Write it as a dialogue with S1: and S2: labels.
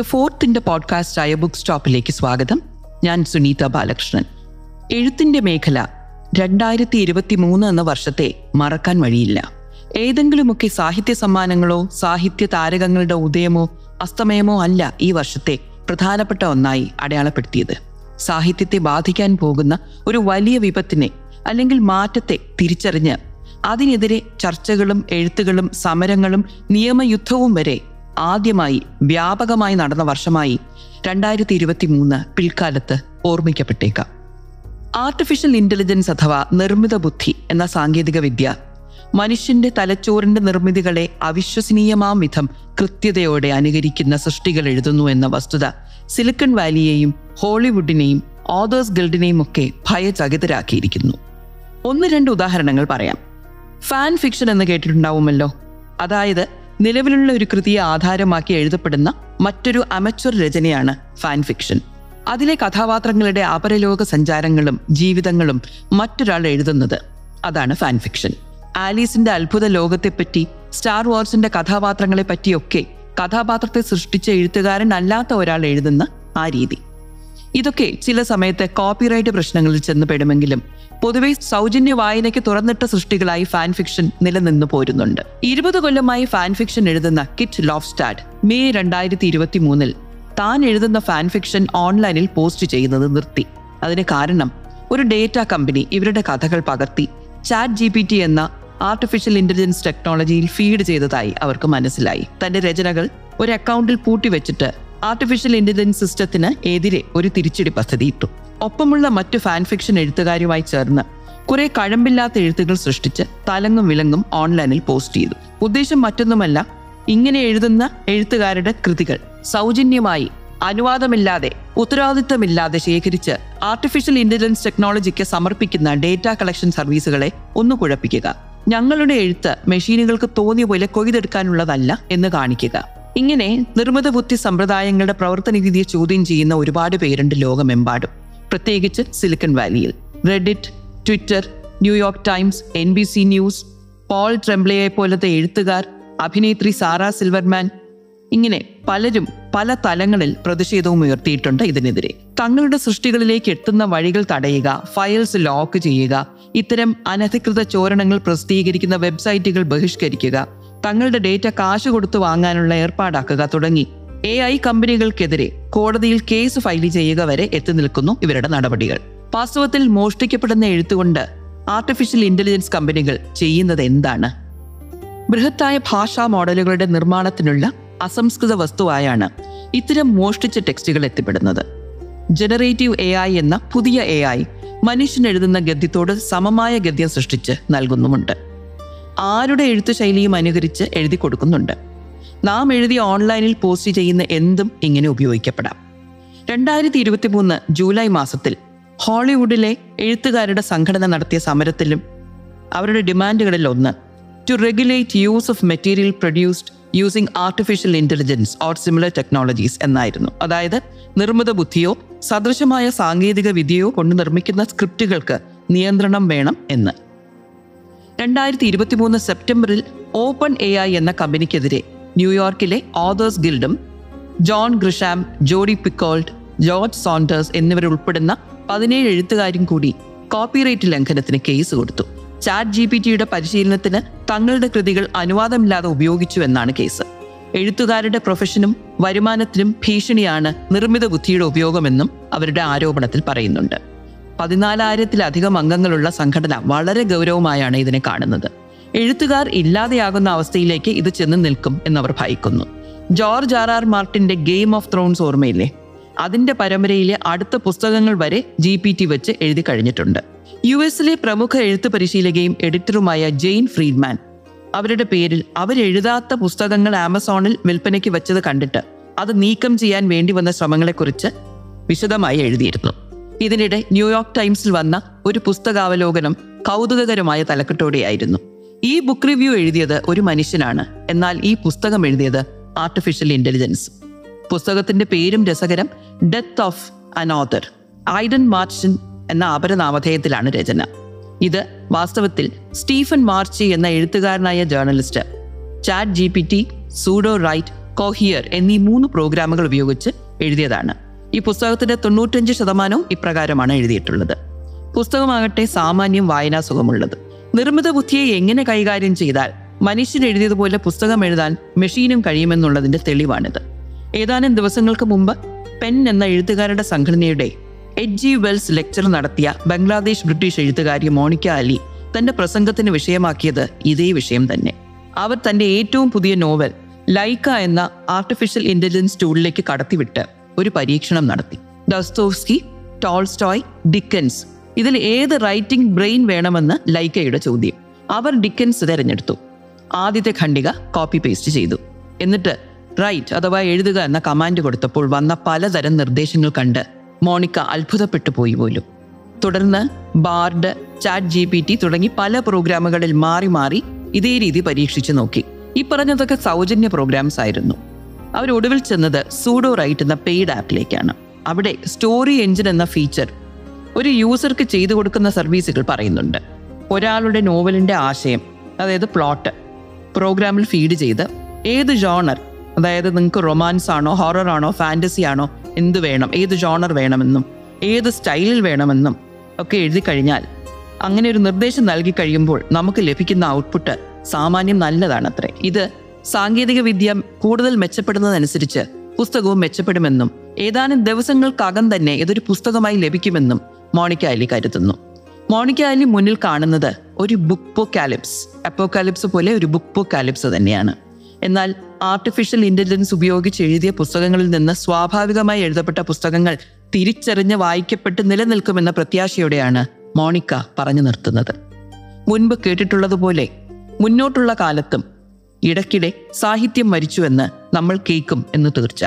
S1: The ഫോർത്തിന്റെ പോഡ്കാസ്റ്റായ book സ്റ്റോപ്പിലേക്ക് സ്വാഗതം. ഞാൻ സുനീത ബാലകൃഷ്ണൻ. എഴുത്തിന്റെ മേഖല രണ്ടായിരത്തി ഇരുപത്തി മൂന്ന് എന്ന വർഷത്തെ മറക്കാൻ വഴിയില്ല. ഏതെങ്കിലുമൊക്കെ സാഹിത്യ സമ്മാനങ്ങളോ സാഹിത്യ താരകങ്ങളുടെ ഉദയമോ അസ്തമയമോ അല്ല ഈ വർഷത്തെ പ്രധാനപ്പെട്ട ഒന്നായി അടയാളപ്പെടുത്തിയത്. സാഹിത്യത്തെ ബാധിക്കാൻ പോകുന്ന ഒരു വലിയ വിപത്തിനെ അല്ലെങ്കിൽ മാറ്റത്തെ തിരിച്ചറിഞ്ഞ് അതിനെതിരെ ചർച്ചകളും എഴുത്തുകളും സമരങ്ങളും നിയമയുദ്ധവും വരെ ആദ്യമായി വ്യാപകമായി നടന്ന വർഷമായി രണ്ടായിരത്തി ഇരുപത്തി മൂന്ന് പിൽക്കാലത്ത് ഓർമ്മിക്കപ്പെട്ടേക്കാം. ആർട്ടിഫിഷ്യൽ ഇന്റലിജൻസ് അഥവാ നിർമ്മിത ബുദ്ധി എന്ന സാങ്കേതിക വിദ്യ മനുഷ്യന്റെ തലച്ചോറിന്റെ നിർമ്മിതികളെ അവിശ്വസനീയമാം വിധം കൃത്യതയോടെ അനുകരിക്കുന്ന സൃഷ്ടികൾ എഴുതുന്നു എന്ന വസ്തുത സിലിക്കൺ വാലിയെയും ഹോളിവുഡിനെയും ഓതേഴ്സ് ഗിൽഡിനെയും ഒക്കെ ഭയചകിതരാക്കിയിരിക്കുന്നു. ഒന്ന് രണ്ട് ഉദാഹരണങ്ങൾ പറയാം. ഫാൻ ഫിക്ഷൻ എന്ന് കേട്ടിട്ടുണ്ടാവുമല്ലോ. അതായത് നിലവിലുള്ള ഒരു കൃതിയെ ആധാരമാക്കി എഴുതപ്പെടുന്ന മറ്റൊരു അമച്വർ രചനയാണ് ഫാൻ ഫിക്ഷൻ അതിലെ കഥാപാത്രങ്ങളുടെ അപരലോക സഞ്ചാരങ്ങളും ജീവിതങ്ങളും മറ്റൊരാൾ എഴുതുന്നത് അതാണ് ഫാൻ ഫിക്ഷൻ ആലീസിന്റെ അത്ഭുത ലോകത്തെപ്പറ്റി സ്റ്റാർ വാർസിന്റെ കഥാപാത്രങ്ങളെ പറ്റിയൊക്കെ കഥാപാത്രത്തെ സൃഷ്ടിച്ച എഴുത്തുകാരൻ അല്ലാത്ത ഒരാൾ എഴുതുന്ന ആ രീതി. ഇതൊക്കെ ചില സമയത്ത് കോപ്പിറൈറ്റ് പ്രശ്നങ്ങളിൽ ചെന്ന് പെടുമെങ്കിലും പൊതുവെ സൗജന്യ വായനയ്ക്ക് തുറന്നിട്ട സൃഷ്ടികളായി ഫാൻ ഫിക്ഷൻ നിലനിന്നു പോരുന്നുണ്ട്. ഇരുപത് കൊല്ലമായി ഫാൻ ഫിക്ഷൻ എഴുതുന്ന കിറ്റ് ലോഫ്സ്റ്റാഡ് മെയ് രണ്ടായിരത്തി ഇരുപത്തി മൂന്നിൽ താൻ എഴുതുന്ന ഫാൻ ഫിക്ഷൻ ഓൺലൈനിൽ പോസ്റ്റ് ചെയ്യുന്നത് നിർത്തി. അതിന് കാരണം ഒരു ഡേറ്റ കമ്പനി ഇവരുടെ കഥകൾ പകർത്തി ചാറ്റ് ജി പി ടി എന്ന ആർട്ടിഫിഷ്യൽ ഇന്റലിജൻസ് ടെക്നോളജിയിൽ ഫീഡ് ചെയ്തതായി അവർക്ക് മനസ്സിലായി. തന്റെ രചനകൾ ഒരു അക്കൗണ്ടിൽ പൂട്ടിവെച്ചിട്ട് ആർട്ടിഫിഷ്യൽ ഇന്റലിജൻസ് സിസ്റ്റത്തിന് എതിരെ ഒരു തിരിച്ചടി പദ്ധതി ഇട്ടു ഒപ്പമുള്ള മറ്റു ഫാൻ ഫിക്ഷൻ എഴുത്തുകാരുമായി ചേർന്ന് കുറെ കഴമ്പില്ലാത്ത എഴുത്തുകൾ സൃഷ്ടിച്ച് തലങ്ങും വിലങ്ങും ഓൺലൈനിൽ പോസ്റ്റ് ചെയ്തു. ഉദ്ദേശം മറ്റൊന്നുമല്ല ഇങ്ങനെ എഴുതുന്ന എഴുത്തുകാരുടെ കൃതികൾ സൗജന്യമായി അനുവാദമില്ലാതെ ഉത്തരവാദിത്തമില്ലാതെ ശേഖരിച്ച് ആർട്ടിഫിഷ്യൽ ഇന്റലിജൻസ് ടെക്നോളജിക്ക് സമർപ്പിക്കുന്ന ഡേറ്റ കളക്ഷൻ സർവീസുകളെ ഒന്ന് കുഴപ്പിക്കുക. ഞങ്ങളുടെ എഴുത്ത് മെഷീനുകൾക്ക് തോന്നിയ പോലെ കൊയ്തെടുക്കാനുള്ളതല്ല എന്ന് കാണിക്കുക. ഇങ്ങനെ നിർമ്മിത ബുദ്ധി സമ്പ്രദായങ്ങളുടെ പ്രവർത്തന രീതിയെ ചോദ്യം ചെയ്യുന്ന ഒരുപാട് പേരുണ്ട് ലോകമെമ്പാടും. പ്രത്യേകിച്ച് silicon വാലിയിൽ. Reddit Twitter New York Times N B C news Paul ട്രെംബ്ലയെ പോലത്തെ എഴുത്തുകാർ അഭിനേത്രി സാറ സിൽവർമാൻ. ഇങ്ങനെ പലരും പല തലങ്ങളിൽ പ്രതിഷേധവും ഉയർത്തിയിട്ടുണ്ട് ഇതിനെതിരെ. തങ്ങളുടെ സൃഷ്ടികളിലേക്ക് എത്തുന്ന വഴികൾ തടയുക ഫയൽസ് ലോക്ക് ചെയ്യുക ഇത്തരം അനധികൃത ചോരണങ്ങൾ പ്രസിദ്ധീകരിക്കുന്ന വെബ്സൈറ്റുകൾ ബഹിഷ്കരിക്കുക തങ്ങളുടെ ഡേറ്റ കാശ് കൊടുത്തു വാങ്ങാനുള്ള ഏർപ്പാടാക്കുക തുടങ്ങി. എ ഐ കമ്പനികൾക്കെതിരെ കോടതിയിൽ കേസ് ഫയൽ ചെയ്യുക വരെ എത്തി നിൽക്കുന്നു ഇവരുടെ നടപടികൾ. വാസ്തവത്തിൽ മോഷ്ടിക്കപ്പെടുന്ന എഴുത്തുകൊണ്ട് ആർട്ടിഫിഷ്യൽ ഇന്റലിജൻസ് കമ്പനികൾ ചെയ്യുന്നത് എന്താണ്? ബൃഹത്തായ ഭാഷാ മോഡലുകളുടെ നിർമ്മാണത്തിനുള്ള അസംസ്കൃത വസ്തുവായാണ് ഇത്തരം മോഷ്ടിച്ച ടെക്സ്റ്റുകൾ എത്തിപ്പെടുന്നത്. ജനറേറ്റീവ് എ ഐ എന്ന പുതിയ എ ഐ മനുഷ്യൻ എഴുതുന്ന ഗദ്യത്തോട് സമമായ ഗദ്യം സൃഷ്ടിച്ച് നൽകുന്നുമുണ്ട്. ആരുടെ എഴുത്തു ശൈലിയും അനുകരിച്ച് എഴുതി കൊടുക്കുന്നുണ്ട്. നാം എഴുതി ഓൺലൈനിൽ പോസ്റ്റ് ചെയ്യുന്ന എന്തും ഇങ്ങനെ ഉപയോഗിക്കപ്പെടാം. രണ്ടായിരത്തി ഇരുപത്തി മൂന്ന് ജൂലൈ മാസത്തിൽ ഹോളിവുഡിലെ എഴുത്തുകാരുടെ സംഘടന നടത്തിയ സമരത്തിലും അവരുടെ ഡിമാൻഡുകളിൽ ഒന്ന് to regulate use of material produced using artificial intelligence or similar technologies എന്നായിരുന്നു. അതായത് നിർമ്മിത ബുദ്ധിയോ സദൃശമായ സാങ്കേതിക വിദ്യയോ കൊണ്ട് നിർമ്മിക്കുന്ന സ്ക്രിപ്റ്റുകൾക്ക് നിയന്ത്രണം വേണം എന്ന്. രണ്ടായിരത്തി ഇരുപത്തി മൂന്ന് സെപ്റ്റംബറിൽ ഓപ്പൺ എ ഐ എന്ന കമ്പനിക്കെതിരെ ന്യൂയോർക്കിലെ ഓതേഴ്സ് ഗിൽഡും ജോൺ ഗ്രിഷാം ജോഡി പിക്കോൾഡ് ജോർജ് സോണ്ടേഴ്സ് എന്നിവരുൾപ്പെടുന്ന പതിനേഴ് എഴുത്തുകാരും കൂടി കോപ്പിറൈറ്റ് ലംഘനത്തിന് കേസ് കൊടുത്തു. ചാറ്റ് ജി പി ടിയുടെ പരിശീലനത്തിന് തങ്ങളുടെ കൃതികൾ അനുവാദമില്ലാതെ ഉപയോഗിച്ചു എന്നാണ് കേസ്. എഴുത്തുകാരുടെ പ്രൊഫഷനും വരുമാനത്തിനും ഭീഷണിയാണ് നിർമ്മിത ബുദ്ധിയുടെ ഉപയോഗമെന്നും അവരുടെ ആരോപണത്തിൽ പറയുന്നുണ്ട്. പതിനാലായിരത്തിലധികം അംഗങ്ങളുള്ള സംഘടന വളരെ ഗൗരവമായാണ് ഇതിനെ കാണുന്നത്. എഴുത്തുകാർ ഇല്ലാതെയാകുന്ന അവസ്ഥയിലേക്ക് ഇത് ചെന്ന് നിൽക്കും എന്നവർ ഭയക്കുന്നു. ജോർജ് ആർ ആർ മാർട്ടിന്റെ ഗെയിം ഓഫ് ത്രോൺസ് ഓർമ്മയില്ലേ? അതിന്റെ പരമ്പരയിലെ അടുത്ത പുസ്തകങ്ങൾ വരെ ജി പി ടി വെച്ച് എഴുതി കഴിഞ്ഞിട്ടുണ്ട്. യു എസിലെ പ്രമുഖ എഴുത്ത് പരിശീലകയും എഡിറ്ററുമായ ജെയിൻ ഫ്രീഡ്മാൻ. അവരുടെ പേരിൽ അവരെഴുതാത്ത പുസ്തകങ്ങൾ ആമസോണിൽ വിൽപ്പനയ്ക്ക് വെച്ചത് കണ്ടിട്ട് അത് നീക്കം ചെയ്യാൻ വേണ്ടി വന്ന ശ്രമങ്ങളെക്കുറിച്ച് വിശദമായി എഴുതിയിരുന്നു. ഇതിനിടെ ന്യൂയോർക്ക് ടൈംസിൽ വന്ന ഒരു പുസ്തകാവലോകനം കൗതുകകരമായ തലക്കെട്ടോടെയായിരുന്നു. ഈ ബുക്ക് റിവ്യൂ എഴുതിയത് ഒരു മനുഷ്യനാണ്. എന്നാൽ ഈ പുസ്തകം എഴുതിയത് ആർട്ടിഫിഷ്യൽ ഇന്റലിജൻസ് പുസ്തകത്തിന്റെ പേരും രസകരം Death of an Author Aidan Marchine എന്ന അപരനാമധേയത്തിലാണ് രചന. ഇത് വാസ്തവത്തിൽ സ്റ്റീഫൻ മാർച്ചി എന്ന എഴുത്തുകാരനായ journalist chat G P T Sudowrite Cohere എന്നീ മൂന്ന് പ്രോഗ്രാമുകൾ ഉപയോഗിച്ച് എഴുതിയതാണ്. ഈ പുസ്തകത്തിന്റെ തൊണ്ണൂറ്റഞ്ച് ശതമാനവും ഇപ്രകാരമാണ് എഴുതിയിട്ടുള്ളത്. പുസ്തകമാകട്ടെ സാമാന്യം വായനാസുഖമുള്ളത് നിർമ്മിത ബുദ്ധിയെ എങ്ങനെ കൈകാര്യം ചെയ്താൽ മനുഷ്യൻ എഴുതിയതുപോലെ പുസ്തകം എഴുതാൻ മെഷീനും കഴിയുമെന്നുള്ളതിന്റെ തെളിവാണിത്. ഏതാനും ദിവസങ്ങൾക്ക് മുമ്പ് പെൻ എന്ന എഴുത്തുകാരുടെ സംഘടനയുടെ എച്ച് ജി വെൽസ് ലെക്ചർ നടത്തിയ ബംഗ്ലാദേശ് ബ്രിട്ടീഷ് എഴുത്തുകാരി മോണിക്ക അലി തന്റെ പ്രസംഗത്തിന് വിഷയമാക്കിയത് ഇതേ വിഷയം തന്നെ. അവർ തന്റെ ഏറ്റവും പുതിയ നോവൽ ലൈക്ക എന്ന ആർട്ടിഫിഷ്യൽ ഇന്റലിജൻസ് ടൂളിലേക്ക് കടത്തിവിട്ട് ഒരു പരീക്ഷണം നടത്തി. Dostoevsky Tolstoy Dickens. ഇതിൽ ഏത് റൈറ്റിംഗ് ബ്രെയിൻ വേണമെന്ന് ലൈക്കയുടെ ചോദ്യം. അവർ ഡിക്കൻസ് തിരഞ്ഞെടുത്തു. ആദ്യത്തെ ഖണ്ഡിക കോപ്പി പേസ്റ്റ് ചെയ്തു. എന്നിട്ട് റൈറ്റ് അഥവാ എഴുതുക എന്ന കമാൻഡ് കൊടുത്തപ്പോൾ വന്ന പലതരം നിർദ്ദേശങ്ങൾ കണ്ട് മോണിക്ക അത്ഭുതപ്പെട്ടു പോയി പോലും. തുടർന്ന് Bard chat G P T തുടങ്ങി പല പ്രോഗ്രാമുകളിൽ മാറി മാറി ഇതേ രീതി പരീക്ഷിച്ചു നോക്കി. ഈ പറഞ്ഞതൊക്കെ സൗജന്യ പ്രോഗ്രാംസ് ആയിരുന്നു. അവർ ഒടുവിൽ ചെന്നത് സൂഡോ റൈറ്റ് എന്ന പെയ്ഡ് ആപ്പിലേക്കാണ് അവിടെ സ്റ്റോറി എഞ്ചിൻ എന്ന ഫീച്ചർ ഒരു യൂസർക്ക് ചെയ്തു കൊടുക്കുന്ന സർവീസുകൾ പറയുന്നുണ്ട്. ഒരാളുടെ നോവലിന്റെ ആശയം അതായത് പ്ലോട്ട് പ്രോഗ്രാമിൽ ഫീഡ് ചെയ്ത് ഏത് ജോണർ അതായത് നിങ്ങൾക്ക് റൊമാൻസ് ആണോ ഹൊറർ ആണോ ഫാന്റസി ആണോ എന്ത് വേണം ഏത് ജോണർ വേണമെന്നും ഏത് സ്റ്റൈലിൽ വേണമെന്നും ഒക്കെ എഴുതി കഴിഞ്ഞാൽ അങ്ങനെ ഒരു നിർദ്ദേശം നൽകി കഴിയുമ്പോൾ നമുക്ക് ലഭിക്കുന്ന ഔട്ട്പുട്ട് സാമാന്യം നല്ലതാണത്രേ. ഇത് സാങ്കേതിക വിദ്യ കൂടുതൽ മെച്ചപ്പെടുന്നതനുസരിച്ച് പുസ്തകവും മെച്ചപ്പെടുമെന്നും ഏതാനും ദിവസങ്ങൾക്കകം തന്നെ ഇതൊരു പുസ്തകമായി ലഭിക്കുമെന്നും മോണിക്ക അലി കരുതുന്നു. മോണിക്ക അലി മുന്നിൽ കാണുന്നത് ഒരു ബുക്ക് പോക്കാലിപ്സ് അപ്പോക്കാലിപ്സ് പോലെ ഒരു ബുക്ക് പോക്കാലിപ്സ് തന്നെയാണ്. എന്നാൽ ആർട്ടിഫിഷ്യൽ ഇന്റലിജൻസ് ഉപയോഗിച്ച് എഴുതിയ പുസ്തകങ്ങളിൽ നിന്ന് സ്വാഭാവികമായി എഴുതപ്പെട്ട പുസ്തകങ്ങൾ തിരിച്ചറിഞ്ഞ് വായിക്കപ്പെട്ട് നിലനിൽക്കുമെന്ന പ്രത്യാശയോടെയാണ് മോണിക്ക പറഞ്ഞു നിർത്തുന്നത്. മുൻപ് കേട്ടിട്ടുള്ളതുപോലെ മുന്നോട്ടുള്ള കാലത്തും ഇടയ്ക്കിടെ സാഹിത്യം മരിച്ചുവെന്ന് നമ്മൾ കേൾക്കും എന്ന് തീർച്ച.